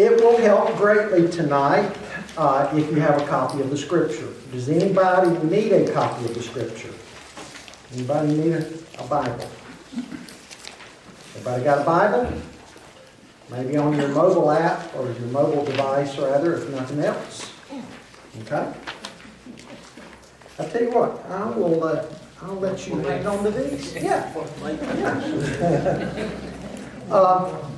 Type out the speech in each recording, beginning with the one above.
It will help greatly tonight uh, if you have a copy of the Scripture. Does anybody need a copy of the Scripture? Anybody need a, a Bible? Everybody got a Bible? Maybe on your mobile app or your mobile device, rather, if nothing else. Okay? I'll tell you what, I will. Uh, I'll let you hang on to these. Yeah. yeah. um,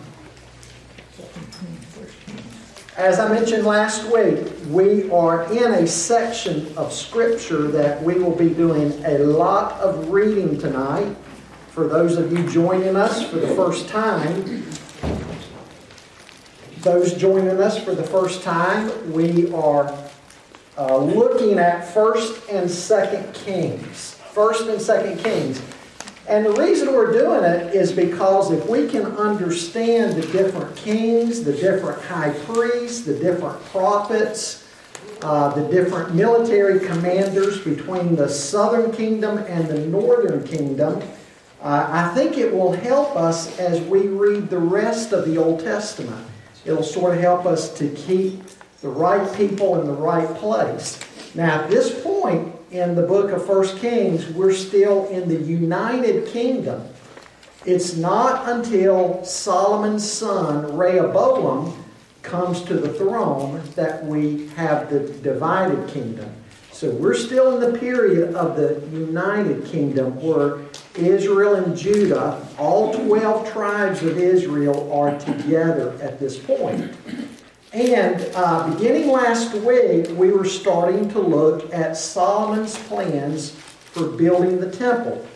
as I mentioned last week, we are in a section of Scripture that we will be doing a lot of reading tonight. For those of you joining us for the first time, those joining us for the first time, we are uh, looking at First and Second Kings. First and Second Kings. And the reason we're doing it is because if we can understand the different kings, the different high priests, the different prophets, uh, the different military commanders between the southern kingdom and the northern kingdom, uh, I think it will help us as we read the rest of the Old Testament. It'll sort of help us to keep the right people in the right place. Now, at this point, in the book of First Kings, we're still in the United Kingdom. It's not until Solomon's son, Rehoboam, comes to the throne that we have the divided kingdom. So we're still in the period of the United Kingdom where Israel and Judah, all 12 tribes of Israel, are together at this point. And uh, beginning last week, we were starting to look at Solomon's plans for building the temple.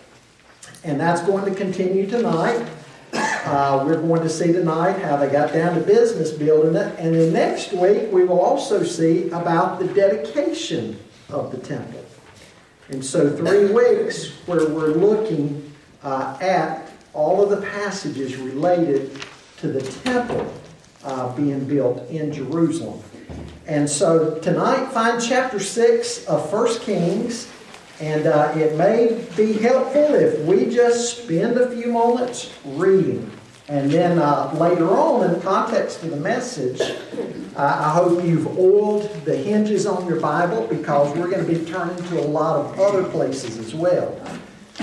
And that's going to continue tonight. Uh, we're going to see tonight how they got down to business building it. And then next week, we will also see about the dedication of the temple. And so, three weeks where we're looking uh, at all of the passages related to the temple uh, being built in Jerusalem. And so tonight, find chapter 6 of 1 Kings. And uh, it may be helpful if we just spend a few moments reading. And then uh, later on, in the context of the message, I hope you've oiled the hinges on your Bible because we're going to be turning to a lot of other places as well.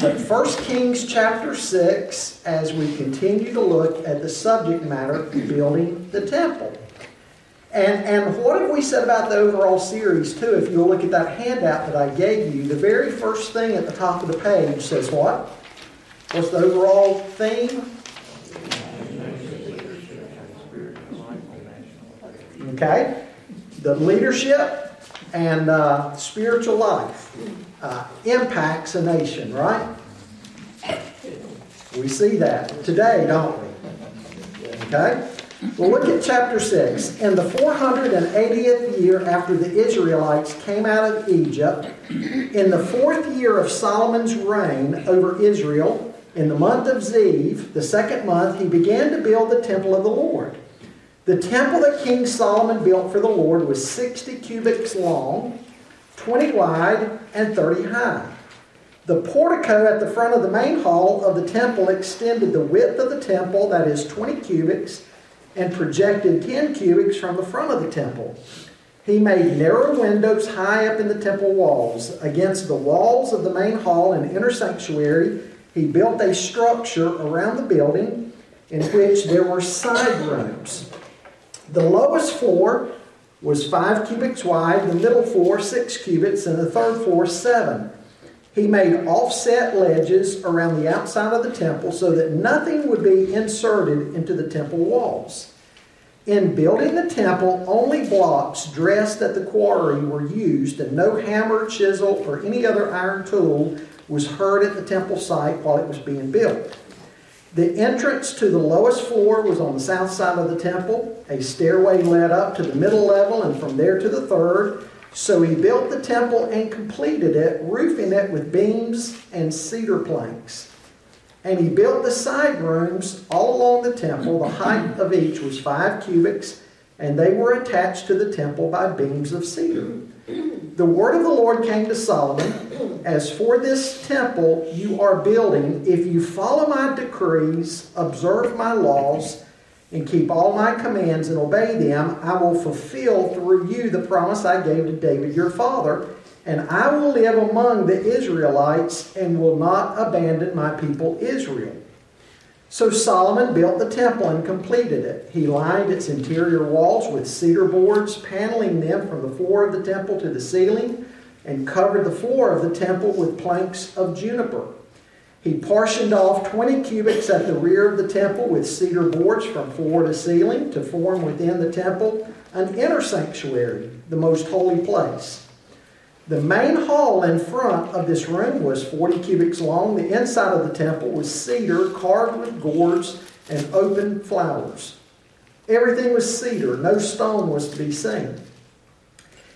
But 1 Kings chapter 6, as we continue to look at the subject matter building the temple. And, and what have we said about the overall series, too? If you look at that handout that I gave you, the very first thing at the top of the page says what? What's the overall theme? Okay? The leadership and uh, spiritual life uh, impacts a nation, right? We see that today, don't we? Okay? Well, look at chapter 6. In the 480th year after the Israelites came out of Egypt, in the fourth year of Solomon's reign over Israel, in the month of Ziv, the second month, he began to build the temple of the Lord. The temple that King Solomon built for the Lord was 60 cubits long, 20 wide, and 30 high. The portico at the front of the main hall of the temple extended the width of the temple, that is 20 cubits, and projected 10 cubits from the front of the temple. He made narrow windows high up in the temple walls. Against the walls of the main hall and inner sanctuary, he built a structure around the building in which there were side rooms. The lowest floor was five cubits wide, the middle floor six cubits, and the third floor seven. He made offset ledges around the outside of the temple so that nothing would be inserted into the temple walls. In building the temple, only blocks dressed at the quarry were used, and no hammer, chisel, or any other iron tool was heard at the temple site while it was being built. The entrance to the lowest floor was on the south side of the temple. A stairway led up to the middle level and from there to the third. So he built the temple and completed it, roofing it with beams and cedar planks. And he built the side rooms all along the temple. The height of each was five cubits, and they were attached to the temple by beams of cedar. The word of the Lord came to Solomon As for this temple you are building, if you follow my decrees, observe my laws, and keep all my commands and obey them, I will fulfill through you the promise I gave to David your father, and I will live among the Israelites and will not abandon my people Israel. So Solomon built the temple and completed it. He lined its interior walls with cedar boards, paneling them from the floor of the temple to the ceiling, and covered the floor of the temple with planks of juniper. He partitioned off 20 cubits at the rear of the temple with cedar boards from floor to ceiling to form within the temple an inner sanctuary, the most holy place. The main hall in front of this room was 40 cubits long. The inside of the temple was cedar carved with gourds and open flowers. Everything was cedar, no stone was to be seen.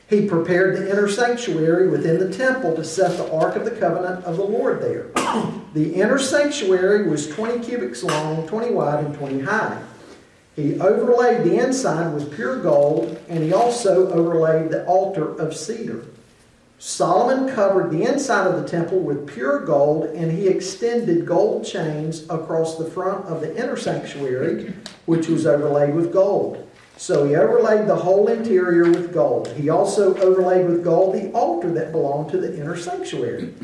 He prepared the inner sanctuary within the temple to set the Ark of the Covenant of the Lord there. The inner sanctuary was 20 cubits long, 20 wide, and 20 high. He overlaid the inside with pure gold, and he also overlaid the altar of cedar. Solomon covered the inside of the temple with pure gold, and he extended gold chains across the front of the inner sanctuary, which was overlaid with gold. So he overlaid the whole interior with gold. He also overlaid with gold the altar that belonged to the inner sanctuary.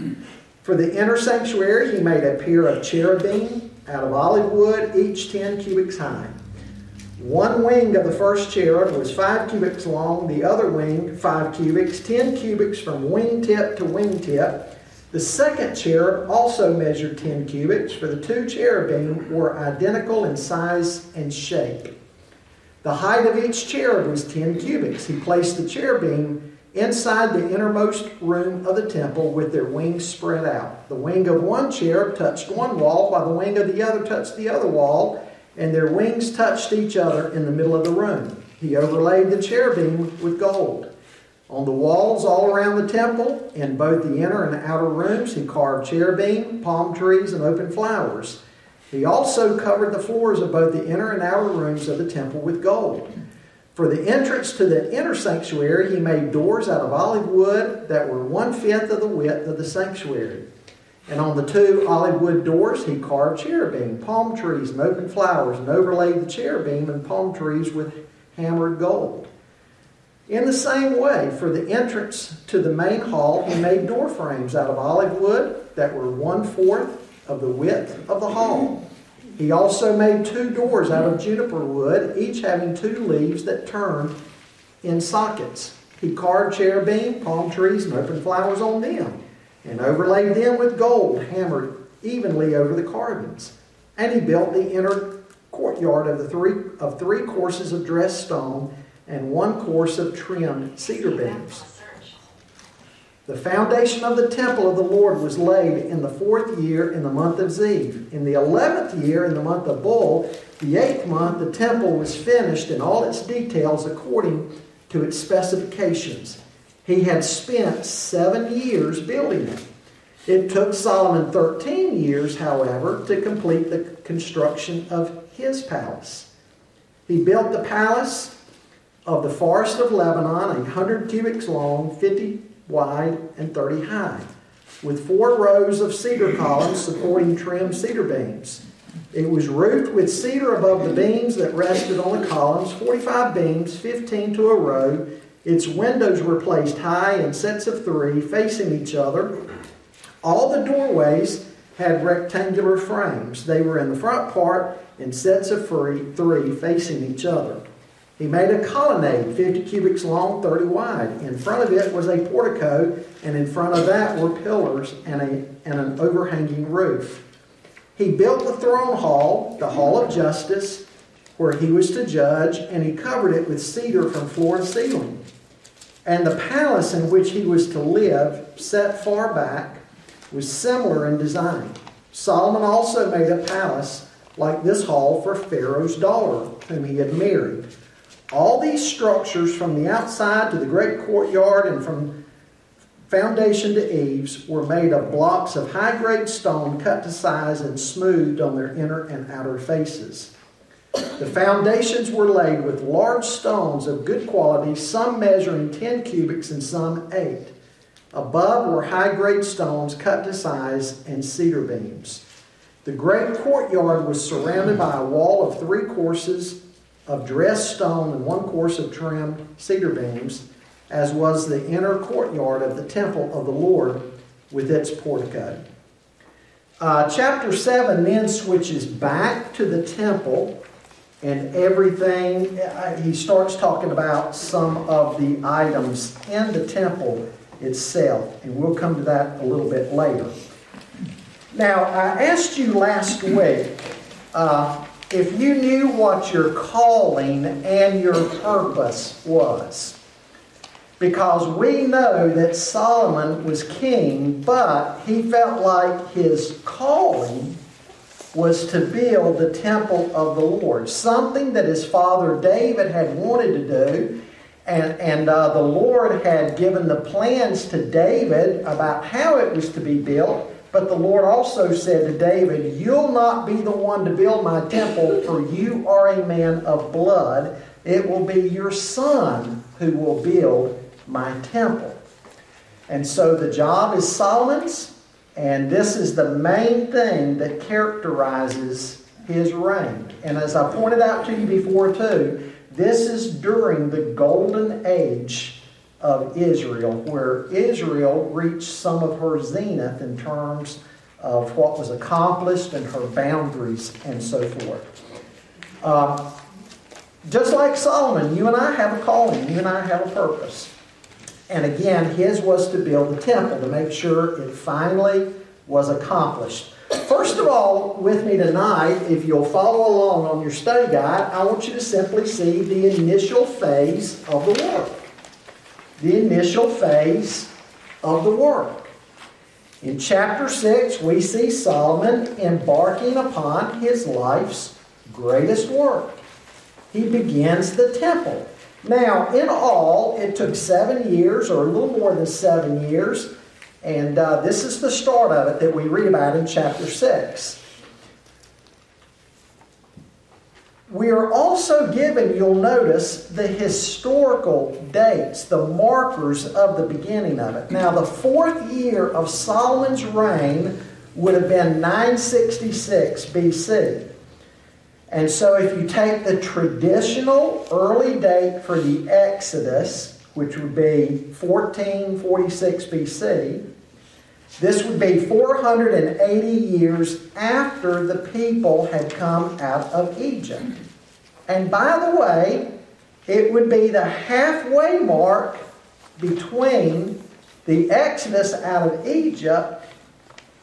For the inner sanctuary, he made a pair of cherubim out of olive wood, each 10 cubits high. One wing of the first cherub was five cubits long, the other wing five cubits, 10 cubits from wingtip to wingtip. The second cherub also measured 10 cubits, for the two cherubim were identical in size and shape. The height of each cherub was 10 cubits. He placed the cherubim inside the innermost room of the temple with their wings spread out. The wing of one cherub touched one wall, while the wing of the other touched the other wall, and their wings touched each other in the middle of the room. He overlaid the cherubim with gold. On the walls all around the temple, in both the inner and outer rooms, he carved cherubim, palm trees, and open flowers. He also covered the floors of both the inner and outer rooms of the temple with gold. For the entrance to the inner sanctuary, he made doors out of olive wood that were one fifth of the width of the sanctuary. And on the two olive wood doors, he carved cherubim, palm trees, and open flowers, and overlaid the cherubim and palm trees with hammered gold. In the same way, for the entrance to the main hall, he made door frames out of olive wood that were one fourth of the width of the hall. He also made two doors out of juniper wood, each having two leaves that turned in sockets. He carved cherubim, palm trees, and open flowers on them, and overlaid them with gold hammered evenly over the carvings. And he built the inner courtyard of the three of three courses of dressed stone and one course of trimmed cedar beams. The foundation of the temple of the Lord was laid in the fourth year in the month of Ziv. In the eleventh year in the month of Bul, the eighth month, the temple was finished in all its details according to its specifications. He had spent seven years building it. It took Solomon 13 years, however, to complete the construction of his palace. He built the palace of the forest of Lebanon, a hundred cubits long, 50 wide and 30 high, with four rows of cedar columns supporting trimmed cedar beams. It was roofed with cedar above the beams that rested on the columns, 45 beams, 15 to a row. Its windows were placed high in sets of three, facing each other. All the doorways had rectangular frames. They were in the front part in sets of three, facing each other. He made a colonnade, 50 cubits long, 30 wide. In front of it was a portico, and in front of that were pillars and, a, and an overhanging roof. He built the throne hall, the hall of justice, where he was to judge, and he covered it with cedar from floor to ceiling. And the palace in which he was to live, set far back, was similar in design. Solomon also made a palace like this hall for Pharaoh's daughter, whom he had married. All these structures, from the outside to the great courtyard and from foundation to eaves, were made of blocks of high grade stone cut to size and smoothed on their inner and outer faces. The foundations were laid with large stones of good quality, some measuring 10 cubits and some 8. Above were high grade stones cut to size and cedar beams. The great courtyard was surrounded by a wall of three courses of dressed stone and one course of trimmed cedar beams, as was the inner courtyard of the temple of the Lord with its portico. Uh, chapter 7 then switches back to the temple and everything. He starts talking about some of the items in the temple itself, and we'll come to that a little bit later. Now, I asked you last week uh, if you knew what your calling and your purpose was. Because we know that Solomon was king, but he felt like his calling was to build the temple of the Lord, something that his father David had wanted to do. And, and uh, the Lord had given the plans to David about how it was to be built. But the Lord also said to David, You'll not be the one to build my temple, for you are a man of blood. It will be your son who will build my temple. And so the job is Solomon's. And this is the main thing that characterizes his reign. And as I pointed out to you before, too, this is during the golden age of Israel, where Israel reached some of her zenith in terms of what was accomplished and her boundaries and so forth. Uh, just like Solomon, you and I have a calling, you and I have a purpose. And again, his was to build the temple to make sure it finally was accomplished. First of all, with me tonight, if you'll follow along on your study guide, I want you to simply see the initial phase of the work. The initial phase of the work. In chapter 6, we see Solomon embarking upon his life's greatest work. He begins the temple. Now, in all, it took seven years, or a little more than seven years, and uh, this is the start of it that we read about in chapter 6. We are also given, you'll notice, the historical dates, the markers of the beginning of it. Now, the fourth year of Solomon's reign would have been 966 BC. And so, if you take the traditional early date for the Exodus, which would be 1446 BC, this would be 480 years after the people had come out of Egypt. And by the way, it would be the halfway mark between the Exodus out of Egypt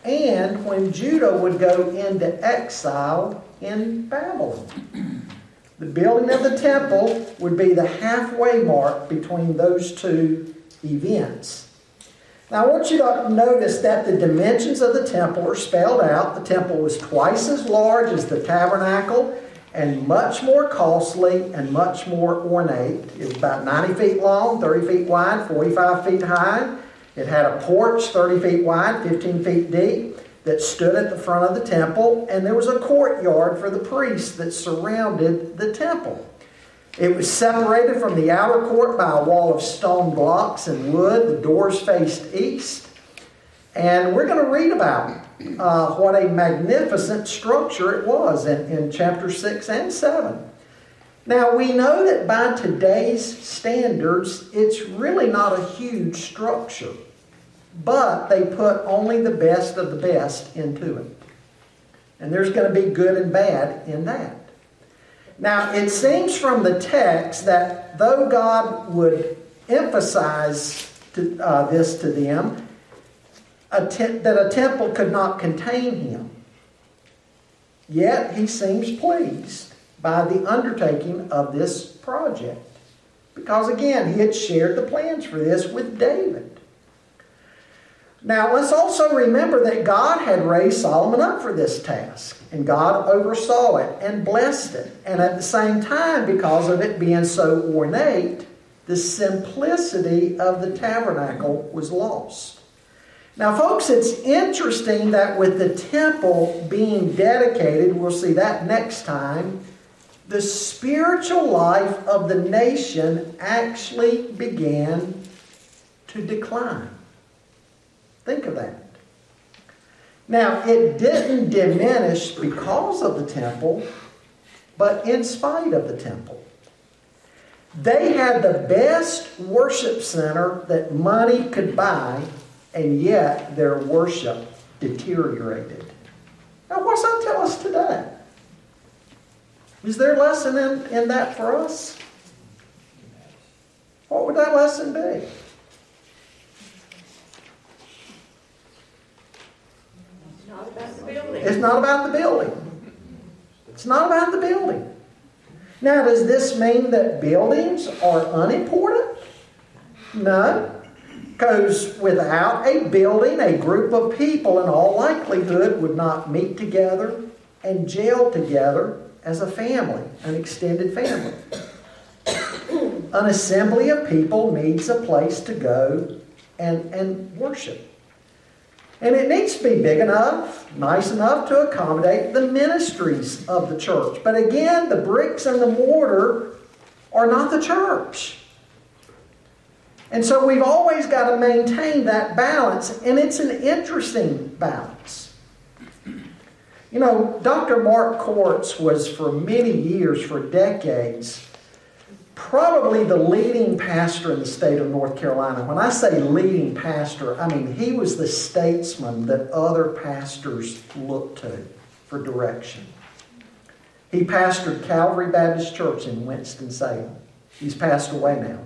and when Judah would go into exile in Babylon. The building of the temple would be the halfway mark between those two events. Now, I want you to notice that the dimensions of the temple are spelled out. The temple was twice as large as the tabernacle and much more costly and much more ornate. It was about 90 feet long, 30 feet wide, 45 feet high. It had a porch 30 feet wide, 15 feet deep that stood at the front of the temple, and there was a courtyard for the priests that surrounded the temple. It was separated from the outer court by a wall of stone blocks and wood. The doors faced east. And we're going to read about uh, what a magnificent structure it was in, in chapter 6 and 7. Now, we know that by today's standards, it's really not a huge structure but they put only the best of the best into it. And there's going to be good and bad in that. Now, it seems from the text that though God would emphasize to, uh, this to them, a te- that a temple could not contain him, yet he seems pleased by the undertaking of this project. Because again, he had shared the plans for this with David. Now, let's also remember that God had raised Solomon up for this task, and God oversaw it and blessed it. And at the same time, because of it being so ornate, the simplicity of the tabernacle was lost. Now, folks, it's interesting that with the temple being dedicated, we'll see that next time, the spiritual life of the nation actually began to decline. Think of that. Now, it didn't diminish because of the temple, but in spite of the temple. They had the best worship center that money could buy, and yet their worship deteriorated. Now, what's that tell us today? Is there a lesson in, in that for us? What would that lesson be? It's not about the building. It's not about the building. Now, does this mean that buildings are unimportant? No. Because without a building, a group of people in all likelihood would not meet together and jail together as a family, an extended family. An assembly of people needs a place to go and, and worship. And it needs to be big enough, nice enough to accommodate the ministries of the church. But again, the bricks and the mortar are not the church. And so we've always got to maintain that balance, and it's an interesting balance. You know, Dr. Mark Corts was for many years, for decades, probably the leading pastor in the state of North Carolina. When I say leading pastor, I mean he was the statesman that other pastors looked to for direction. He pastored Calvary Baptist Church in Winston-Salem. He's passed away now.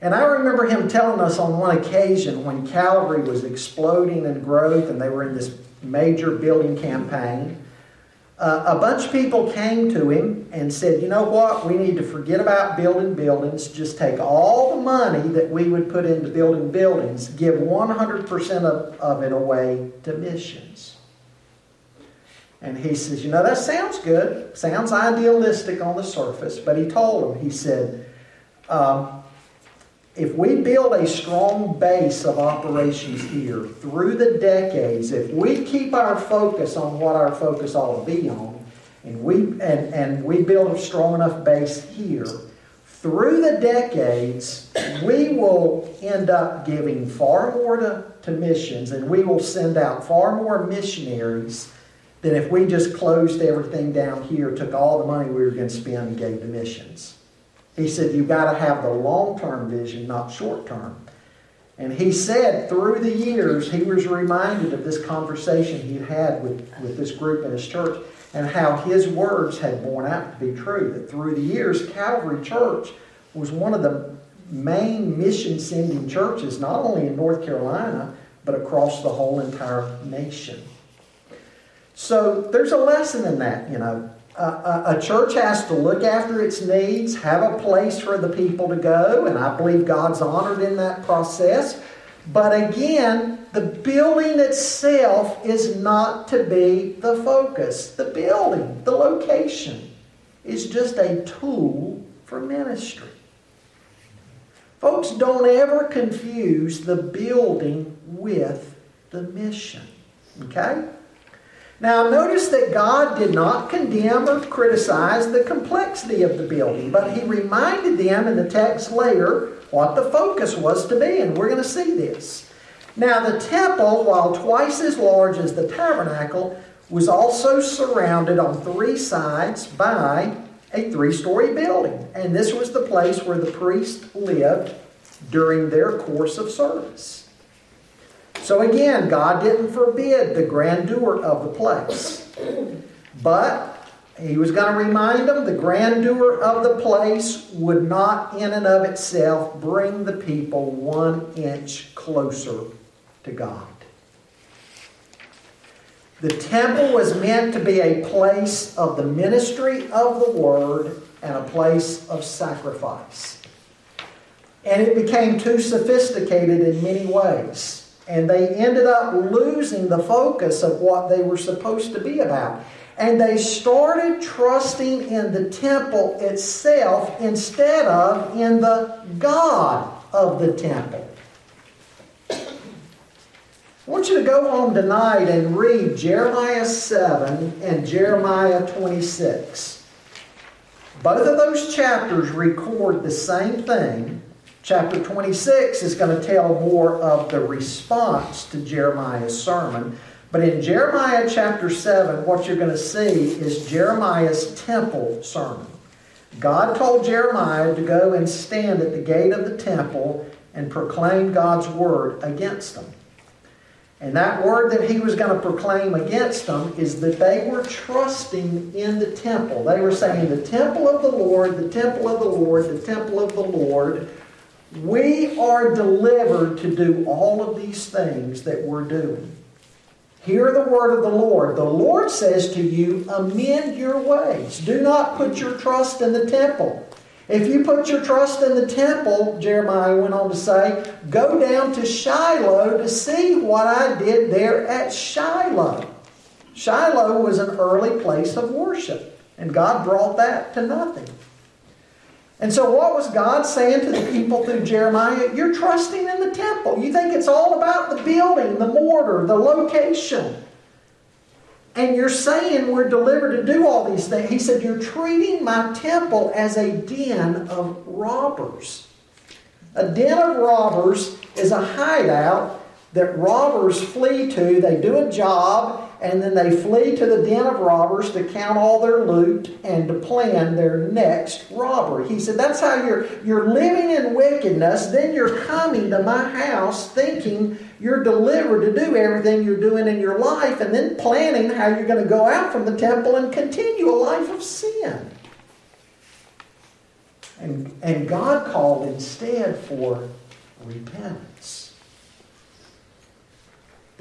And I remember him telling us on one occasion when Calvary was exploding in growth and they were in this major building campaign, uh, a bunch of people came to him and said, You know what? We need to forget about building buildings. Just take all the money that we would put into building buildings, give 100% of, of it away to missions. And he says, You know, that sounds good. Sounds idealistic on the surface. But he told him, He said, um, if we build a strong base of operations here through the decades, if we keep our focus on what our focus ought to be on, and we and, and we build a strong enough base here, through the decades, we will end up giving far more to, to missions and we will send out far more missionaries than if we just closed everything down here, took all the money we were going to spend and gave to missions. He said, You've got to have the long term vision, not short term. And he said through the years, he was reminded of this conversation he'd had with, with this group in his church and how his words had borne out to be true. That through the years, Calvary Church was one of the main mission sending churches, not only in North Carolina, but across the whole entire nation. So there's a lesson in that, you know a, a, church has to look after its needs, have a place for the people to go, and I believe God's honored in that process. But again, the building itself is not to be the focus. The building, the location, is just a tool for ministry. Folks, don't ever confuse the building with the mission. Okay? Now, notice that God did not condemn or criticize the complexity of the building, but He reminded them in the text later what the focus was to be, and we're going to see this. Now, the temple, while twice as large as the tabernacle, was also surrounded on three sides by a three story building. And this was the place where the priests lived during their course of service. So again, God didn't forbid the grandeur of the place. But he was going to remind them the grandeur of the place would not, in and of itself, bring the people one inch closer to God. The temple was meant to be a place of the ministry of the word and a place of sacrifice. And it became too sophisticated in many ways. And they ended up losing the focus of what they were supposed to be about. And they started trusting in the temple itself instead of in the God of the temple. I want you to go home tonight and read Jeremiah 7 and Jeremiah 26. Both of those chapters record the same thing Chapter 26 is going to tell more of the response to Jeremiah's sermon. But in Jeremiah chapter 7, what you're going to see is Jeremiah's temple sermon. God told Jeremiah to go and stand at the gate of the temple and proclaim God's word against them. And that word that he was going to proclaim against them is that they were trusting in the temple. They were saying, The temple of the Lord, the temple of the Lord, the temple of the Lord. We are delivered to do all of these things that we're doing. Hear the word of the Lord. The Lord says to you, amend your ways. Do not put your trust in the temple. If you put your trust in the temple, Jeremiah went on to say, go down to Shiloh to see what I did there at Shiloh. Shiloh was an early place of worship, and God brought that to nothing. And so, what was God saying to the people through Jeremiah? You're trusting in the temple. You think it's all about the building, the mortar, the location. And you're saying we're delivered to do all these things. He said, You're treating my temple as a den of robbers. A den of robbers is a hideout that robbers flee to. They do a job and then they flee to the den of robbers to count all their loot and to plan their next robbery. He said, That's how you're, you're living in wickedness. Then you're coming to my house thinking you're delivered to do everything you're doing in your life and then planning how you're going to go out from the temple and continue a life of sin. And, and God called instead for repentance.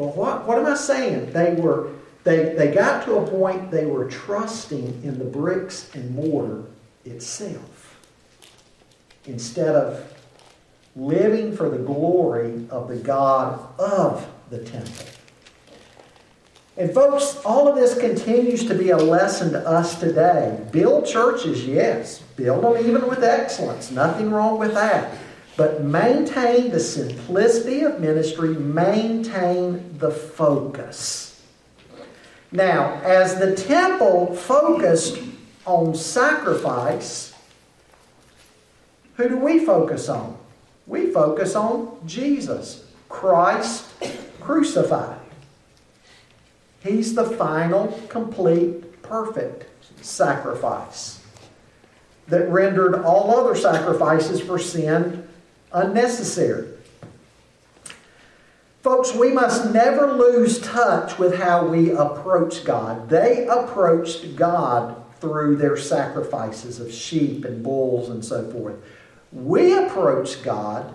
But what, what am I saying? They were they, they got to a point they were trusting in the bricks and mortar itself instead of living for the glory of the God of the temple. And folks, all of this continues to be a lesson to us today. Build churches, yes. Build them even with excellence. Nothing wrong with that. But maintain the simplicity of ministry, maintain the focus. Now, as the temple focused on sacrifice, who do we focus on? We focus on Jesus, Christ crucified. He's the final, complete, perfect sacrifice that rendered all other sacrifices for sin unnecessary. Folks, we must never lose touch with how we approach God. They approached God through their sacrifices of sheep and bulls and so forth. We approach God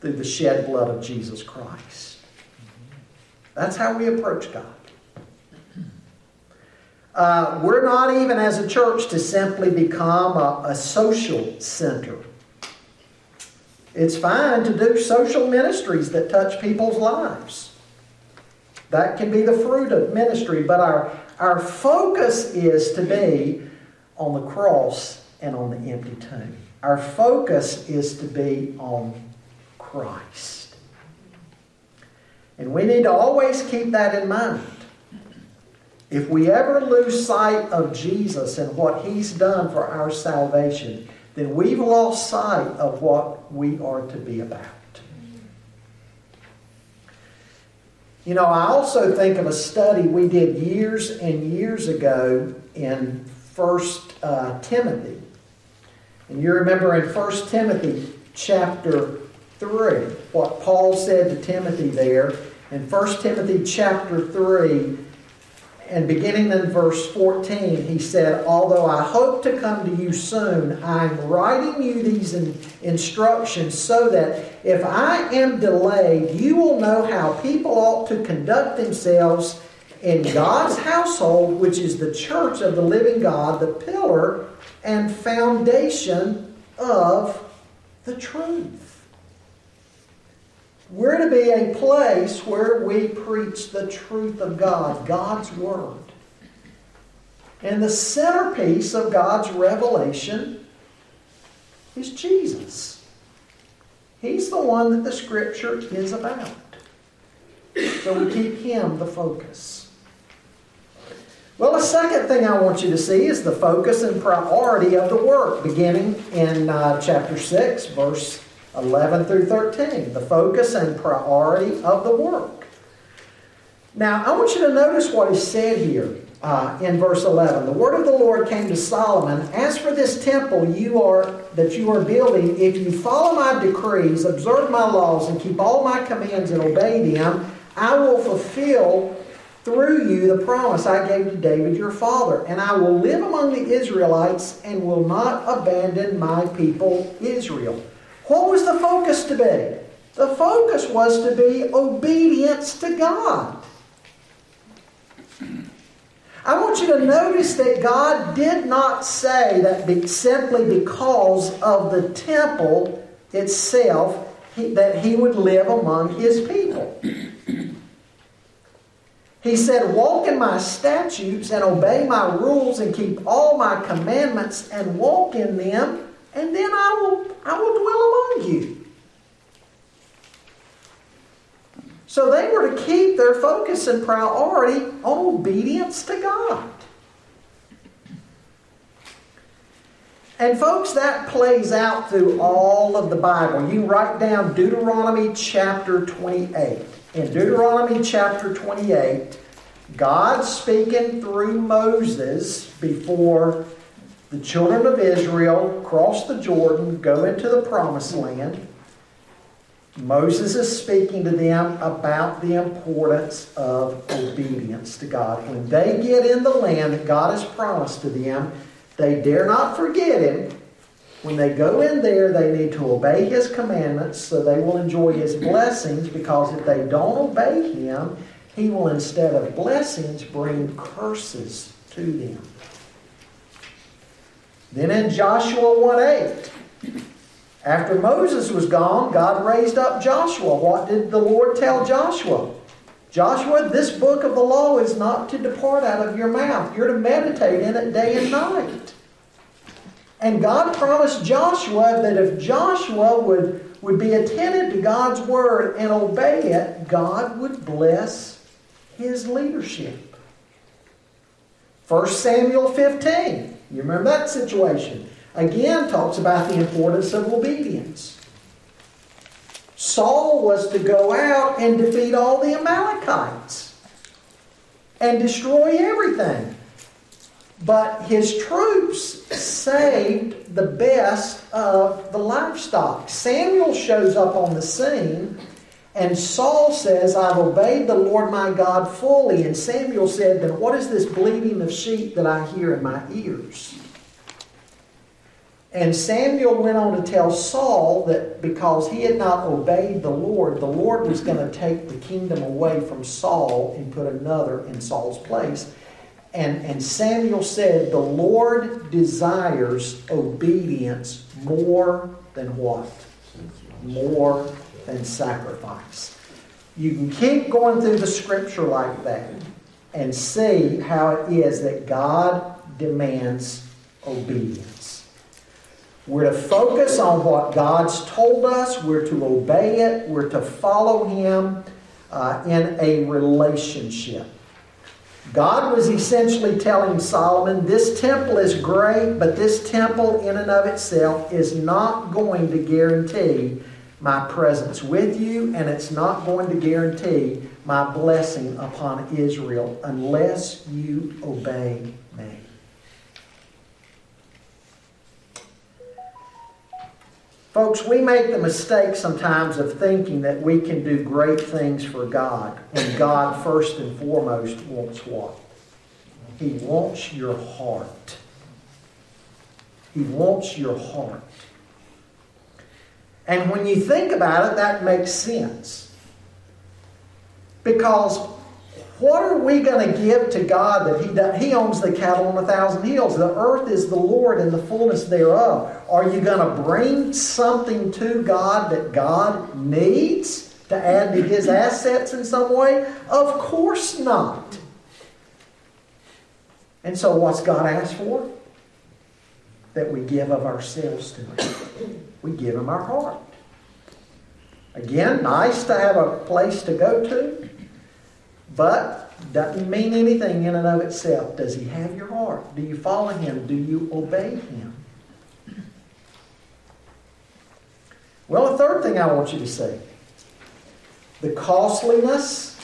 through the shed blood of Jesus Christ. That's how we approach God. Uh, we're not even as a church to simply become a, a social center. It's fine to do social ministries that touch people's lives. That can be the fruit of ministry, but our, our focus is to be on the cross and on the empty tomb. Our focus is to be on Christ. And we need to always keep that in mind. If we ever lose sight of Jesus and what He's done for our salvation, then we've lost sight of what we are to be about. You know, I also think of a study we did years and years ago in First uh, Timothy. And you remember in First Timothy chapter 3, what Paul said to Timothy there. In First Timothy chapter 3, and beginning in verse 14, he said, Although I hope to come to you soon, I'm writing you these in instructions so that if I am delayed, you will know how people ought to conduct themselves in God's household, which is the church of the living God, the pillar and foundation of the truth. We're to be a place where we preach the truth of God, God's Word. And the centerpiece of God's revelation is Jesus. He's the one that the Scripture is about. So we keep Him the focus. Well, the second thing I want you to see is the focus and priority of the work, beginning in uh, chapter 6, verse 11 through 13, the focus and priority of the work. Now, I want you to notice what is said here uh, in verse 11. The word of the Lord came to Solomon As for this temple you are, that you are building, if you follow my decrees, observe my laws, and keep all my commands and obey them, I will fulfill through you the promise I gave to David your father, and I will live among the Israelites and will not abandon my people Israel. What was the focus to be? The focus was to be obedience to God. I want you to notice that God did not say that simply because of the temple itself that he would live among his people. He said, Walk in my statutes and obey my rules and keep all my commandments and walk in them, and then I will, I will dwell among you. So they were to keep their focus and priority on obedience to God. And folks, that plays out through all of the Bible. You write down Deuteronomy chapter 28. In Deuteronomy chapter 28, God speaking through Moses before the children of Israel cross the Jordan, go into the promised land. Moses is speaking to them about the importance of obedience to God. When they get in the land that God has promised to them, they dare not forget Him. When they go in there, they need to obey His commandments so they will enjoy His blessings because if they don't obey Him, He will, instead of blessings, bring curses to them. Then in Joshua 1 8, after Moses was gone, God raised up Joshua. What did the Lord tell Joshua? Joshua, this book of the law is not to depart out of your mouth. You're to meditate in it day and night. And God promised Joshua that if Joshua would, would be attentive to God's word and obey it, God would bless his leadership. 1 Samuel 15. You remember that situation again talks about the importance of obedience. Saul was to go out and defeat all the Amalekites and destroy everything. But his troops saved the best of the livestock. Samuel shows up on the scene, and Saul says, I've obeyed the Lord my God fully. And Samuel said, Then what is this bleating of sheep that I hear in my ears? And Samuel went on to tell Saul that because he had not obeyed the Lord, the Lord was going to take the kingdom away from Saul and put another in Saul's place. And, and Samuel said, The Lord desires obedience more than what? More than sacrifice. You can keep going through the scripture like that and see how it is that God demands obedience. We're to focus on what God's told us. We're to obey it. We're to follow Him uh, in a relationship. God was essentially telling Solomon, This temple is great, but this temple in and of itself is not going to guarantee my presence with you, and it's not going to guarantee my blessing upon Israel unless you obey me. Folks, we make the mistake sometimes of thinking that we can do great things for God when God, first and foremost, wants what? He wants your heart. He wants your heart. And when you think about it, that makes sense. Because what are we going to give to God that he, he owns the cattle on a thousand hills? The earth is the Lord and the fullness thereof. Are you going to bring something to God that God needs to add to his assets in some way? Of course not. And so, what's God asked for? That we give of ourselves to Him. We give Him our heart. Again, nice to have a place to go to. But doesn't mean anything in and of itself. Does he have your heart? Do you follow him? Do you obey him? Well, the third thing I want you to see the costliness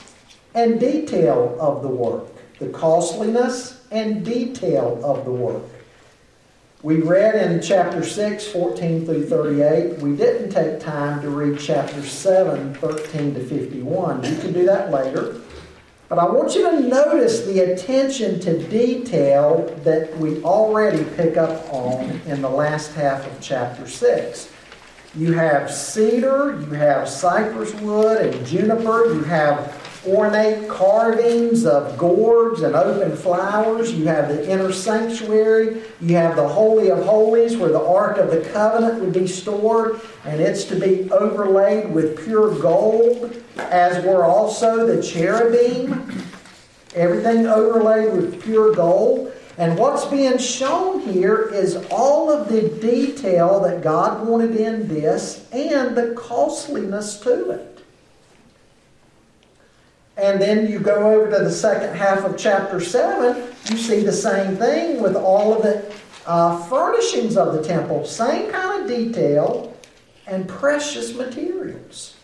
and detail of the work. The costliness and detail of the work. We read in chapter 6, 14 through 38. We didn't take time to read chapter 7, 13 to 51. You can do that later. But I want you to notice the attention to detail that we already pick up on in the last half of chapter 6. You have cedar, you have cypress wood and juniper, you have ornate carvings of gourds and open flowers. You have the inner sanctuary. You have the Holy of Holies where the Ark of the Covenant would be stored, and it's to be overlaid with pure gold, as were also the cherubim. Everything overlaid with pure gold. And what's being shown here is all of the detail that God wanted in this and the costliness to it. And then you go over to the second half of chapter 7, you see the same thing with all of the uh, furnishings of the temple. Same kind of detail and precious materials.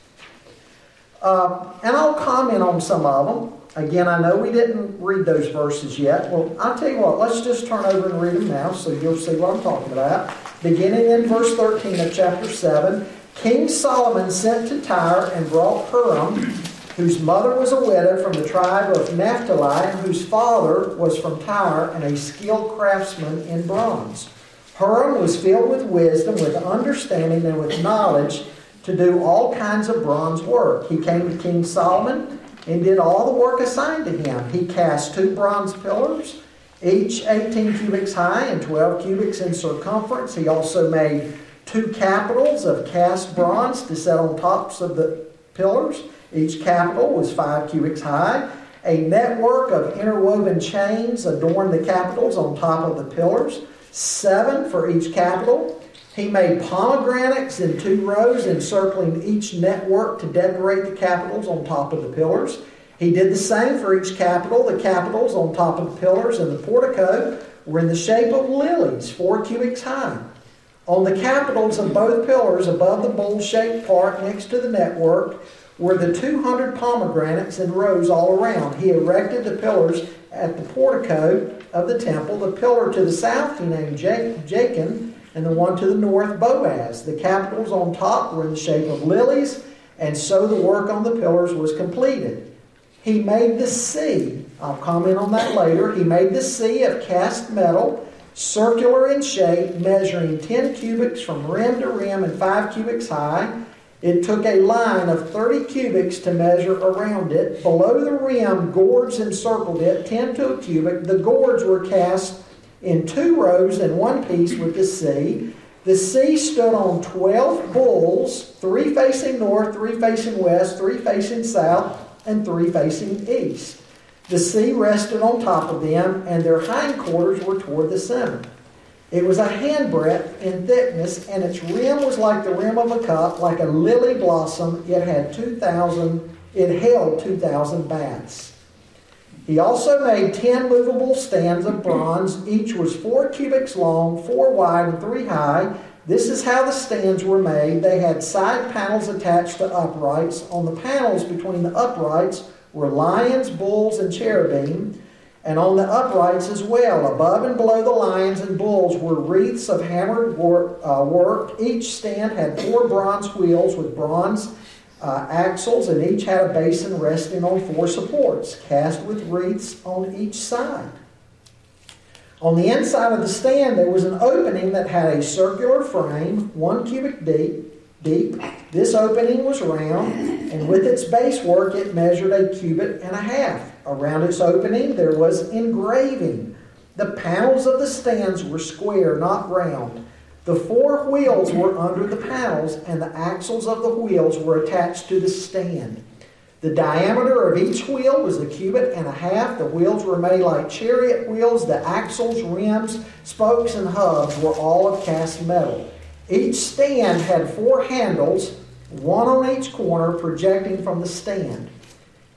Uh, and I'll comment on some of them. Again, I know we didn't read those verses yet. Well, I'll tell you what, let's just turn over and read them now so you'll see what I'm talking about. Beginning in verse 13 of chapter 7 King Solomon sent to Tyre and brought Huram whose mother was a widow from the tribe of Naphtali, and whose father was from Tyre and a skilled craftsman in bronze. Huram was filled with wisdom, with understanding, and with knowledge to do all kinds of bronze work. He came to King Solomon and did all the work assigned to him. He cast two bronze pillars, each 18 cubits high and 12 cubits in circumference. He also made two capitals of cast bronze to set on tops of the pillars. Each capital was five cubits high. A network of interwoven chains adorned the capitals on top of the pillars, seven for each capital. He made pomegranates in two rows encircling each network to decorate the capitals on top of the pillars. He did the same for each capital. The capitals on top of the pillars and the portico were in the shape of lilies, four cubits high. On the capitals of both pillars, above the bowl shaped part next to the network, were the 200 pomegranates in rows all around. He erected the pillars at the portico of the temple. The pillar to the south he named Jachin, and the one to the north Boaz. The capitals on top were in the shape of lilies, and so the work on the pillars was completed. He made the sea. I'll comment on that later. He made the sea of cast metal, circular in shape, measuring 10 cubits from rim to rim and 5 cubits high. It took a line of 30 cubits to measure around it. Below the rim, gourds encircled it, 10 to a cubit. The gourds were cast in two rows and one piece with the sea. The sea stood on 12 bulls, three facing north, three facing west, three facing south, and three facing east. The sea rested on top of them, and their hindquarters were toward the center. It was a handbreadth in thickness, and its rim was like the rim of a cup, like a lily blossom. It had 2,000, it held 2,000 baths. He also made 10 movable stands of bronze. Each was four cubits long, four wide, and three high. This is how the stands were made. They had side panels attached to uprights. On the panels between the uprights were lions, bulls, and cherubim and on the uprights as well. Above and below the lions and bulls were wreaths of hammered work. Uh, work. Each stand had four bronze wheels with bronze uh, axles, and each had a basin resting on four supports, cast with wreaths on each side. On the inside of the stand, there was an opening that had a circular frame, one cubic deep. Deep. This opening was round, and with its base work, it measured a cubit and a half. Around its opening there was engraving. The panels of the stands were square, not round. The four wheels were under the panels, and the axles of the wheels were attached to the stand. The diameter of each wheel was a cubit and a half. The wheels were made like chariot wheels. The axles, rims, spokes, and hubs were all of cast metal. Each stand had four handles, one on each corner, projecting from the stand.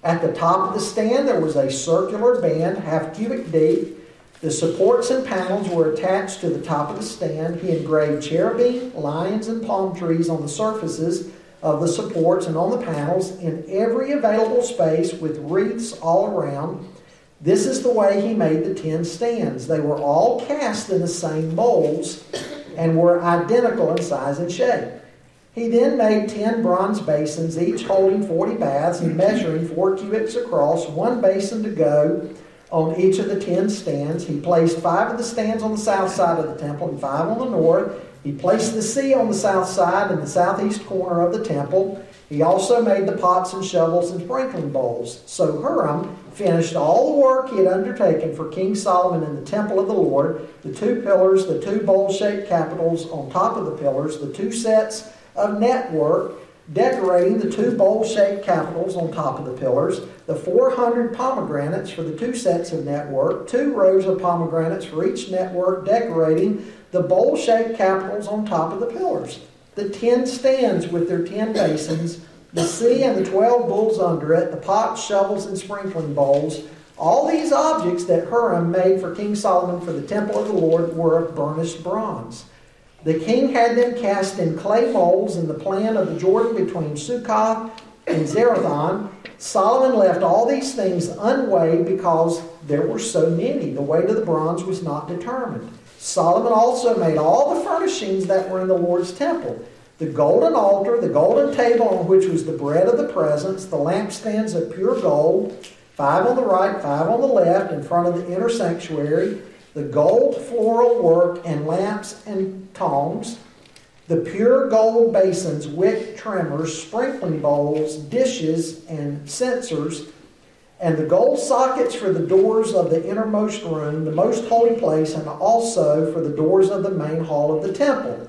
At the top of the stand, there was a circular band, half cubic deep, The supports and panels were attached to the top of the stand. He engraved cherubim, lions, and palm trees on the surfaces of the supports and on the panels in every available space with wreaths all around. This is the way he made the ten stands. They were all cast in the same molds and were identical in size and shape. He then made ten bronze basins, each holding forty baths and measuring four cubits across, one basin to go on each of the ten stands. He placed five of the stands on the south side of the temple and five on the north. He placed the sea on the south side and the southeast corner of the temple. He also made the pots and shovels and sprinkling bowls. So Hiram finished all the work he had undertaken for King Solomon in the temple of the Lord the two pillars, the two bowl shaped capitals on top of the pillars, the two sets of network decorating the two bowl shaped capitals on top of the pillars, the 400 pomegranates for the two sets of network, two rows of pomegranates for each network decorating the bowl shaped capitals on top of the pillars, the 10 stands with their 10 basins, the sea and the 12 bulls under it, the pots, shovels, and sprinkling bowls. All these objects that Hiram made for King Solomon for the temple of the Lord were of burnished bronze. The king had them cast in clay molds in the plan of the Jordan between Succoth and Zarethan. Solomon left all these things unweighed because there were so many. The weight of the bronze was not determined. Solomon also made all the furnishings that were in the Lord's temple the golden altar, the golden table on which was the bread of the presence, the lampstands of pure gold, five on the right, five on the left, in front of the inner sanctuary, the gold floral work and lamps and tongs, the pure gold basins, wick trimmers, sprinkling bowls, dishes, and censers, and the gold sockets for the doors of the innermost room, the most holy place, and also for the doors of the main hall of the temple.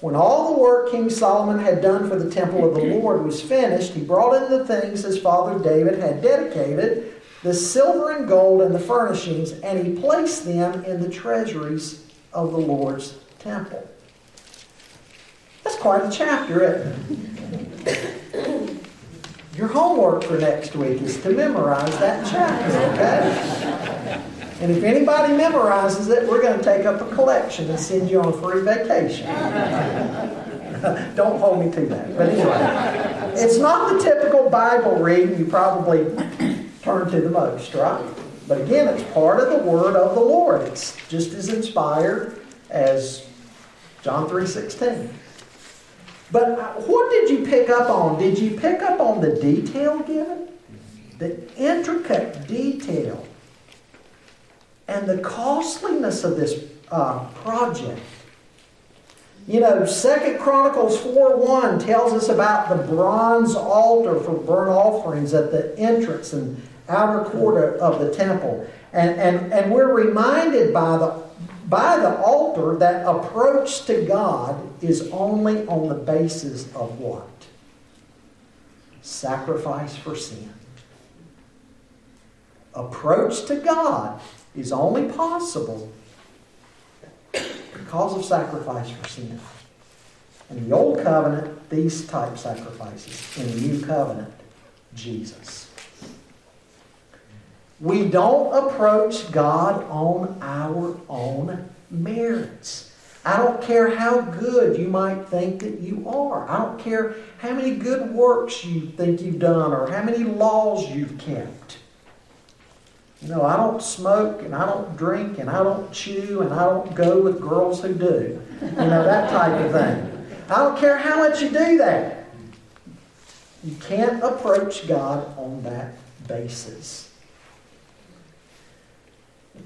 When all the work King Solomon had done for the temple of the Lord was finished, he brought in the things his father David had dedicated the silver and gold and the furnishings, and he placed them in the treasuries of the Lord's temple. That's quite a chapter, isn't it? Your homework for next week is to memorize that chapter, okay? And if anybody memorizes it, we're going to take up a collection and send you on a free vacation. Don't hold me to that. But anyway, it's not the typical Bible reading you probably turn to the most, right? But again, it's part of the word of the Lord. It's just as inspired as John 3.16. But what did you pick up on? Did you pick up on the detail given? The intricate detail and the costliness of this uh, project. You know, Second Chronicles 4.1 tells us about the bronze altar for burnt offerings at the entrance and outer court of the temple. And, and, and we're reminded by the, by the altar that approach to God is only on the basis of what? Sacrifice for sin. Approach to God is only possible because of sacrifice for sin. In the Old Covenant, these type sacrifices. In the New Covenant, Jesus. We don't approach God on our own merits. I don't care how good you might think that you are. I don't care how many good works you think you've done or how many laws you've kept. You know, I don't smoke and I don't drink and I don't chew and I don't go with girls who do. You know, that type of thing. I don't care how much you do that. You can't approach God on that basis.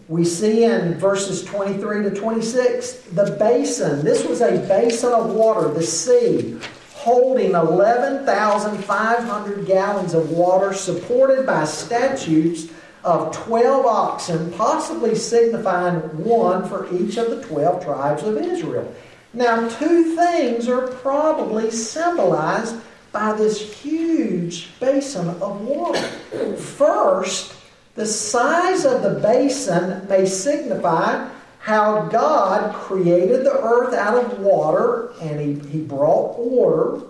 We see in verses 23 to 26 the basin. This was a basin of water, the sea, holding 11,500 gallons of water, supported by statutes of 12 oxen, possibly signifying one for each of the 12 tribes of Israel. Now, two things are probably symbolized by this huge basin of water. First, the size of the basin may signify how God created the earth out of water and He, he brought order.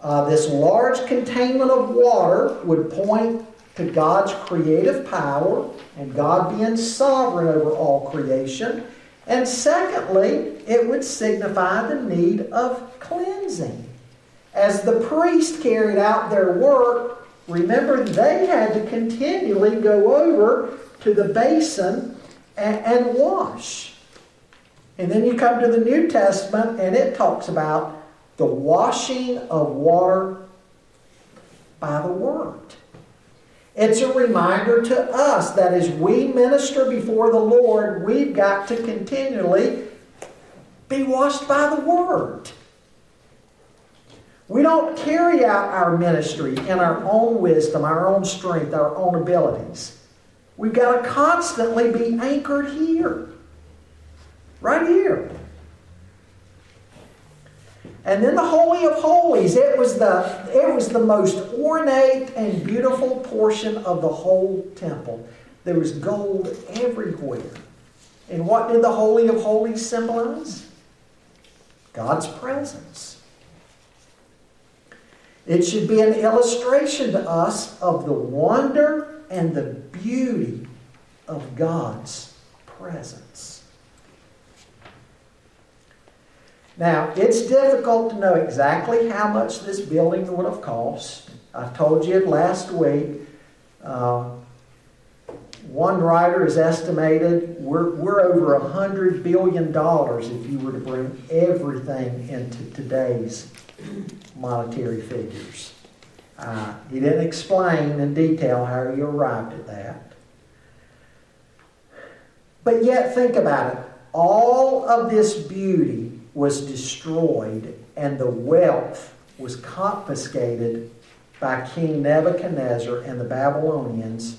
Uh, this large containment of water would point to God's creative power and God being sovereign over all creation. And secondly, it would signify the need of cleansing. As the priest carried out their work, remember they had to continually go over to the basin and, and wash. And then you come to the New Testament and it talks about the washing of water by the Word. It's a reminder to us that as we minister before the Lord, we've got to continually be washed by the Word. We don't carry out our ministry in our own wisdom, our own strength, our own abilities. We've got to constantly be anchored here. Right here. And then the Holy of Holies, it was the, it was the most ornate and beautiful portion of the whole temple. There was gold everywhere. And what did the Holy of Holies symbolize? God's presence. It should be an illustration to us of the wonder and the beauty of God's presence. Now, it's difficult to know exactly how much this building would have cost. I told you last week. Uh, one writer has estimated we're, we're over a $100 billion if you were to bring everything into today's monetary figures. Uh, he didn't explain in detail how he arrived at that. But yet, think about it. All of this beauty was destroyed and the wealth was confiscated by King Nebuchadnezzar and the Babylonians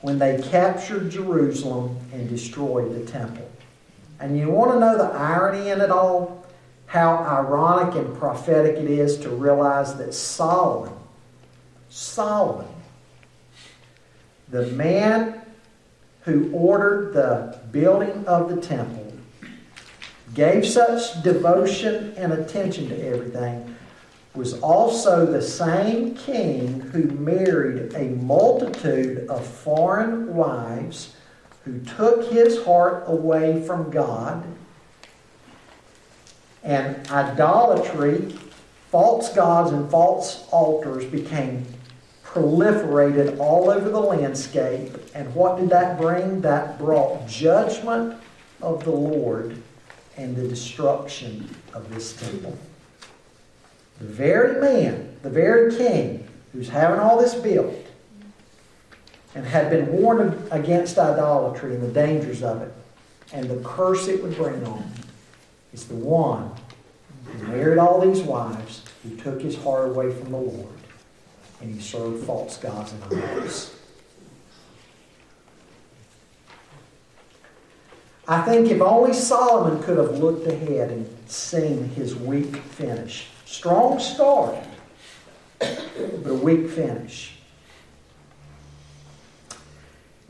when they captured Jerusalem and destroyed the temple. And you want to know the irony in it all? How ironic and prophetic it is to realize that Solomon, Solomon, the man who ordered the building of the temple, gave such devotion and attention to everything, was also the same king who married a multitude of foreign wives who took his heart away from God. And idolatry, false gods, and false altars became proliferated all over the landscape. And what did that bring? That brought judgment of the Lord and the destruction of this temple. The very man, the very king who's having all this built and had been warned against idolatry and the dangers of it and the curse it would bring on is the one who married all these wives who took his heart away from the Lord and he served false gods and idols. I think if only Solomon could have looked ahead and seen his weak finish. Strong start, but a weak finish.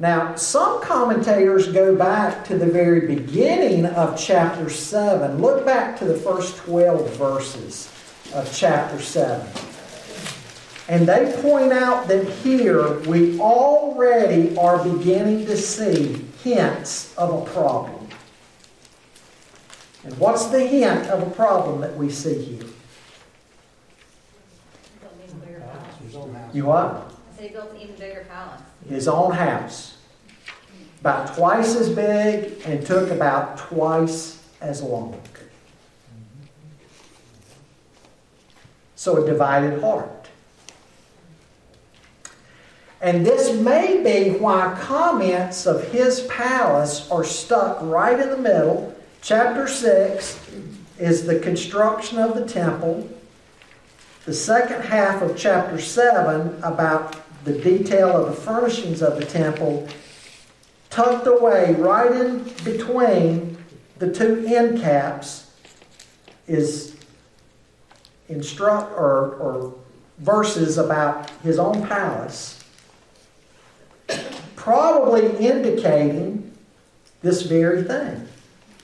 Now, some commentators go back to the very beginning of chapter 7. Look back to the first 12 verses of chapter 7. And they point out that here we already are beginning to see hints of a problem. And what's the hint of a problem that we see here? You what? I he built an even bigger palace. His own house. About twice as big and took about twice as long. So a divided heart. And this may be why comments of his palace are stuck right in the middle. Chapter 6 is the construction of the temple. The second half of chapter 7 about the detail of the furnishings of the temple tucked away right in between the two end caps is instruct or, or verses about his own palace probably indicating this very thing.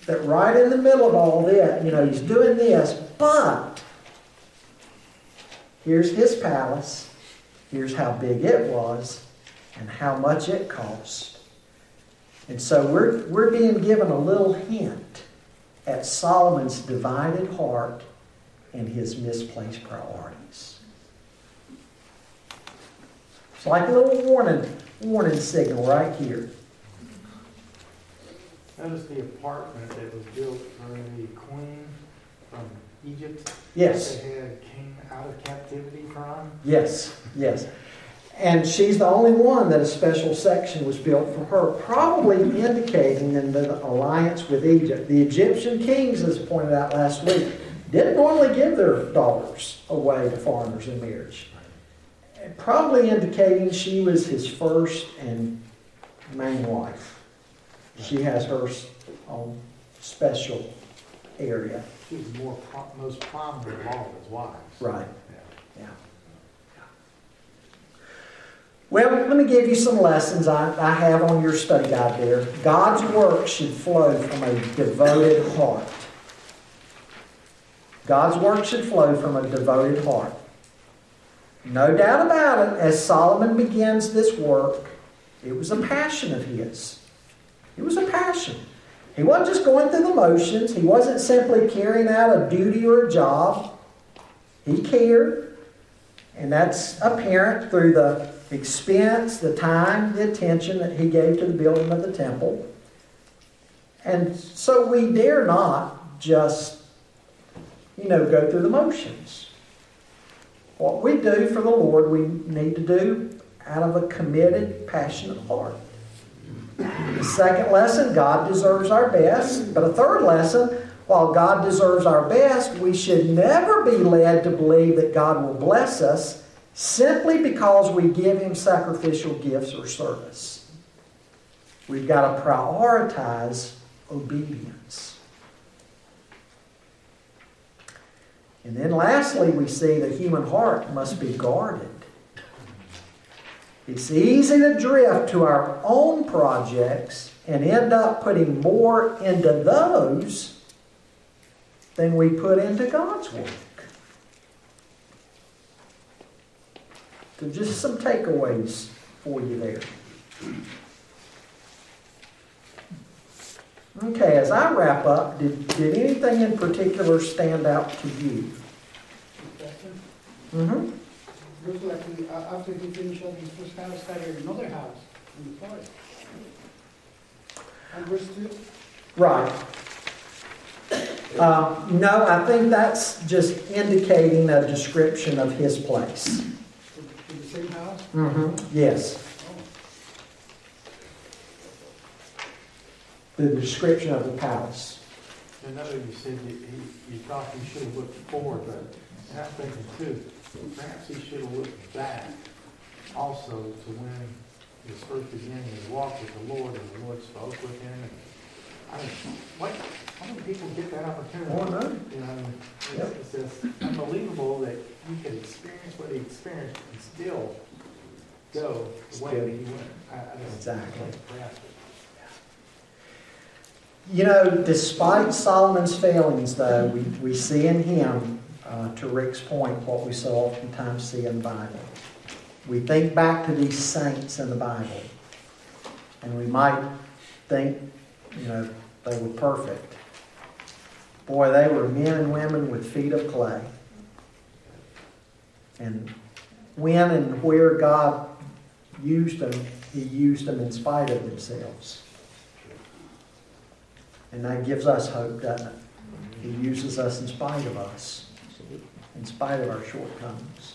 That right in the middle of all that, you know, he's doing this, but here's his palace, here's how big it was, and how much it cost. And so we're, we're being given a little hint at Solomon's divided heart and his misplaced priorities. It's like a little warning, warning signal right here. Notice the apartment that was built for the queen from Egypt. Yes, They had out of captivity from. yes, yes. And she's the only one that a special section was built for her, probably indicating in the alliance with Egypt. The Egyptian kings, as pointed out last week, didn't normally give their daughters away to foreigners in marriage. Probably indicating she was his first and main wife. She has her own special area. She was the more pro- most prominent of all of his wives. Right. Yeah. Yeah. Well, let me give you some lessons I, I have on your study guide there. God's work should flow from a devoted heart. God's work should flow from a devoted heart. No doubt about it, as Solomon begins this work, it was a passion of his. It was a passion. He wasn't just going through the motions, he wasn't simply carrying out a duty or a job. He cared, and that's apparent through the expense, the time, the attention that he gave to the building of the temple. And so we dare not just, you know, go through the motions. What we do for the Lord, we need to do out of a committed, passionate heart. The second lesson, God deserves our best. But a third lesson, while God deserves our best, we should never be led to believe that God will bless us simply because we give Him sacrificial gifts or service. We've got to prioritize obedience. And then lastly, we see the human heart must be guarded. It's easy to drift to our own projects and end up putting more into those than we put into God's work. So, just some takeaways for you there. Okay, as I wrap up, did, did anything in particular stand out to you? Mm-hmm. Looks like he, uh, after he finished up his first house, started another house in the forest. And verse two, Right. Uh, no, I think that's just indicating a description of his place. to to the same house, Mm-hmm. Yes, the description of the palace. I know you said you, he, you thought he should have looked forward, but I'm thinking too, perhaps he should have looked back also to when his first beginning his walk with the Lord and the Lord spoke with him. And, I mean, what, how many people get that opportunity? Oh, no. You know, it's, Yep. it's just unbelievable that you could experience what he experienced and still go the way that he went. I, I Exactly. can't grasp it. You know, despite Solomon's failings, though, we, we see in him, uh, to Rick's point, what we so oftentimes see in the Bible. We think back to these saints in the Bible, and we might think, you know, they were perfect. Boy, they were men and women with feet of clay. And when and where God used them, He used them in spite of themselves. And that gives us hope, doesn't it? He uses us in spite of us, in spite of our shortcomings.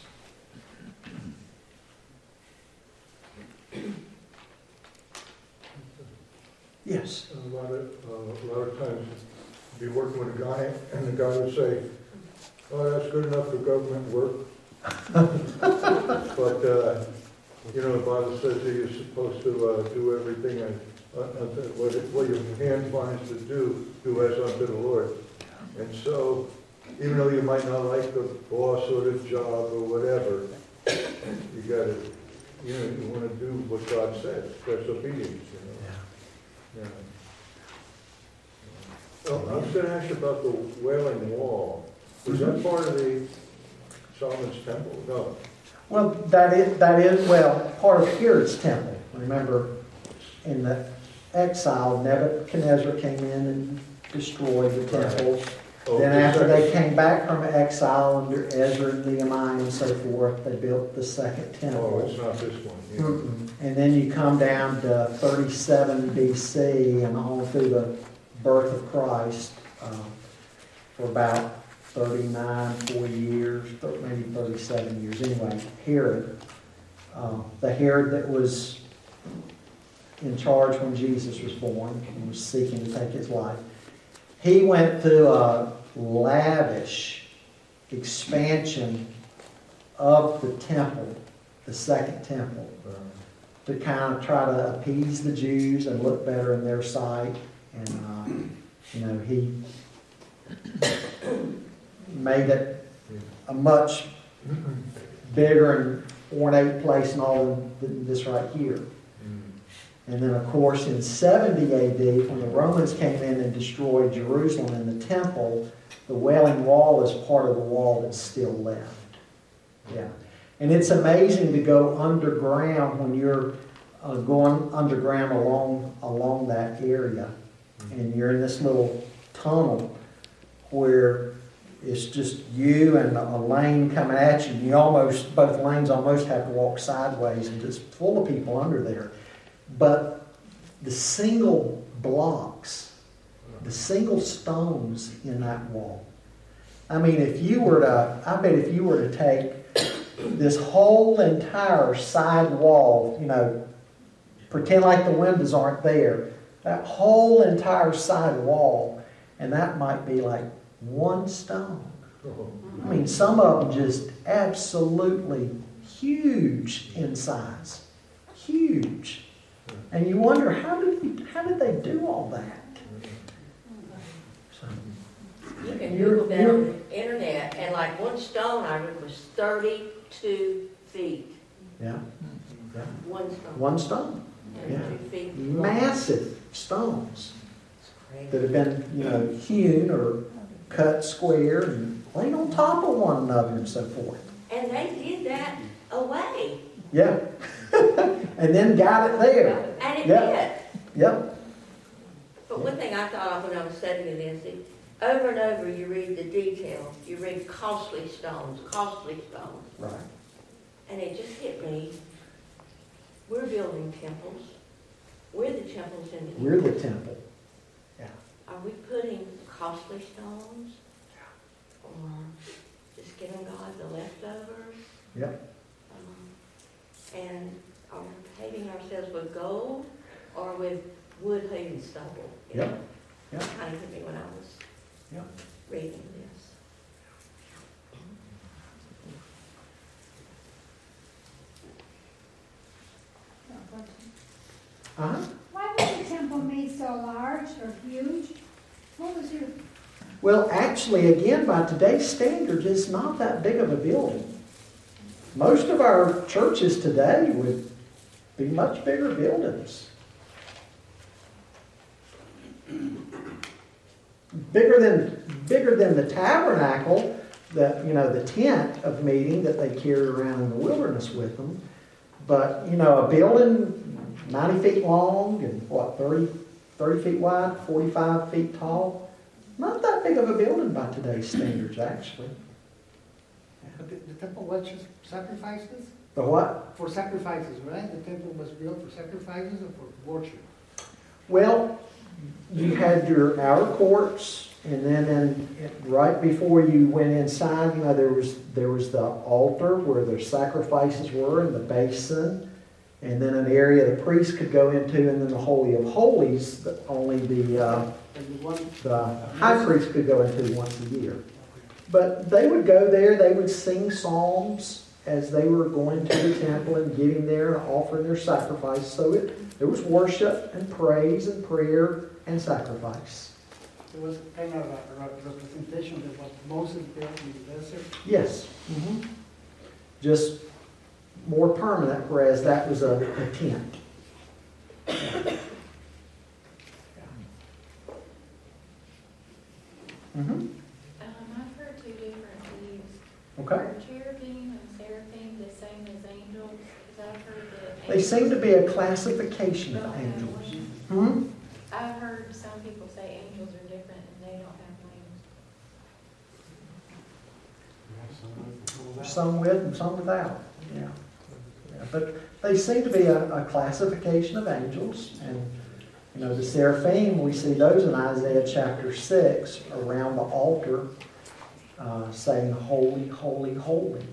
Yes. A lot of, uh, a lot of times, be working with a guy, and the guy would say, oh, that's good enough for government work. But, uh, you know, the Bible says that you're supposed to, uh, do everything and, uh, uh, what, what your hand finds to do, do as unto the Lord. And so, even though you might not like the boss or the job or whatever, you gotta, you know, you wanna do what God says, that's obedience, you know? Yeah. Oh, I was gonna ask you about the Wailing Wall. Was that part of the Solomon's Temple? No. Well, that is, that is, well, part of Herod's temple. Remember, in the exile, Nebuchadnezzar came in and destroyed the temples. Oh, Then after they came back from exile under Ezra and Nehemiah and so forth, they built the second temple. Oh, it's not this one. yeah. Mm-mm. And then you come down to 37 BC and on through the birth of Christ um, for about 39, 40 years, maybe 37 years. Anyway, Herod, um, the Herod that was in charge when Jesus was born and was seeking to take his life, he went through a lavish expansion of the temple, the second temple to kind of try to appease the Jews and look better in their sight. And, uh, you know, he made it a much bigger and ornate place and all than this right here. And then, of course, in 70 AD, when the Romans came in and destroyed Jerusalem and the temple, the Wailing Wall is part of the wall that's still left. Yeah. And it's amazing to go underground when you're uh, going underground along, along that area. And you're in this little tunnel where it's just you and a lane coming at you. And You almost, both lanes almost have to walk sideways and just full of people under there. But the single blocks, the single stones in that wall. I mean, if you were to, I bet if you were to take this whole entire side wall, you know, pretend like the windows aren't there, that whole entire side wall, and that might be like one stone. I mean, some of them just absolutely huge in size. Huge. And you wonder, how did, how did they do all that? So, You can Google that on the internet, and like one stone I read was thirty-two feet. yeah, One stone. one stone. Thirty-two feet. Massive stones that have been, you know, hewn or cut square and laid on top of one another and so forth. And they did that away, Yeah. and then got it there. and it Yeah. did. Yep. But one thing I thought of when I was studying this, is over and over you read the detail, you read costly stones, costly stones. Right. And it just hit me, we're building temples. We're the temples in the We're the temple. Yeah. Are we putting costly stones? Yeah. Or just giving God the leftovers? Yep. And are we paving ourselves with gold or with wood, hay, and stubble? You Yep. know? Yep. Kind of hit me when I was Yep. reading this. Uh-huh. Why was the temple made so large or huge? What was your, Well, actually, again, by today's standards, it's not that big of a building. Most of our churches today would be much bigger buildings. Bigger than, bigger than the tabernacle, the, you know, the tent of meeting that they carried around in the wilderness with them. But, you know, a building 90 feet long and what, 30, 30 feet wide, 45 feet tall, not that big of a building by today's standards, actually. But the, the temple was just sacrifices? The what? For sacrifices, right? The temple was built for sacrifices and for worship? Well, you had your outer courts, and then in, right before you went inside, you know, there was, there was the altar where the sacrifices were and the basin, and then an area the priest could go into, and then the Holy of Holies that only the, uh, the the high priest could go into once a year. But they would go there, they would sing psalms as they were going to the temple and getting there and offering their sacrifice. So it, there was worship and praise and prayer and sacrifice. it was kind of a representation of what Moses built in the desert. Yes. Just more permanent, whereas that was a, a tent. Mhm. Um, I've heard two different views. Okay. Are cherubim and seraphim the same as angels? Because I've heard that They seem to be a classification of angels. Hmm? I've heard some people say angels are different and they don't have wings. You some with and some without. Some with and some without, yeah. Yeah, But they seem to be a, a classification of angels, and, you know, the seraphim, we see those in Isaiah chapter six, around the altar, uh, saying, holy, holy, holy.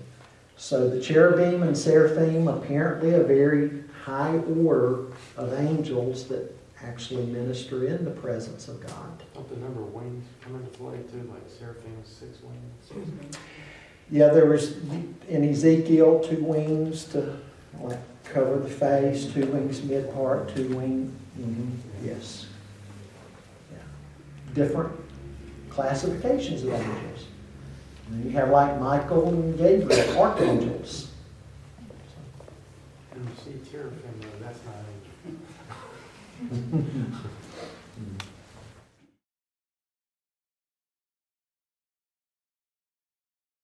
So the cherubim and seraphim, apparently a very high order of angels that actually minister in the presence of God. Don't the number of wings come into play too, like seraphim, six wings? Yeah, there was in Ezekiel two wings to like cover the face, two wings mid part, two wing. mhm, Yes. Yeah. Different classifications of angels. And you have like Michael and Gabriel, archangels. And you see teraphim, that's not angel.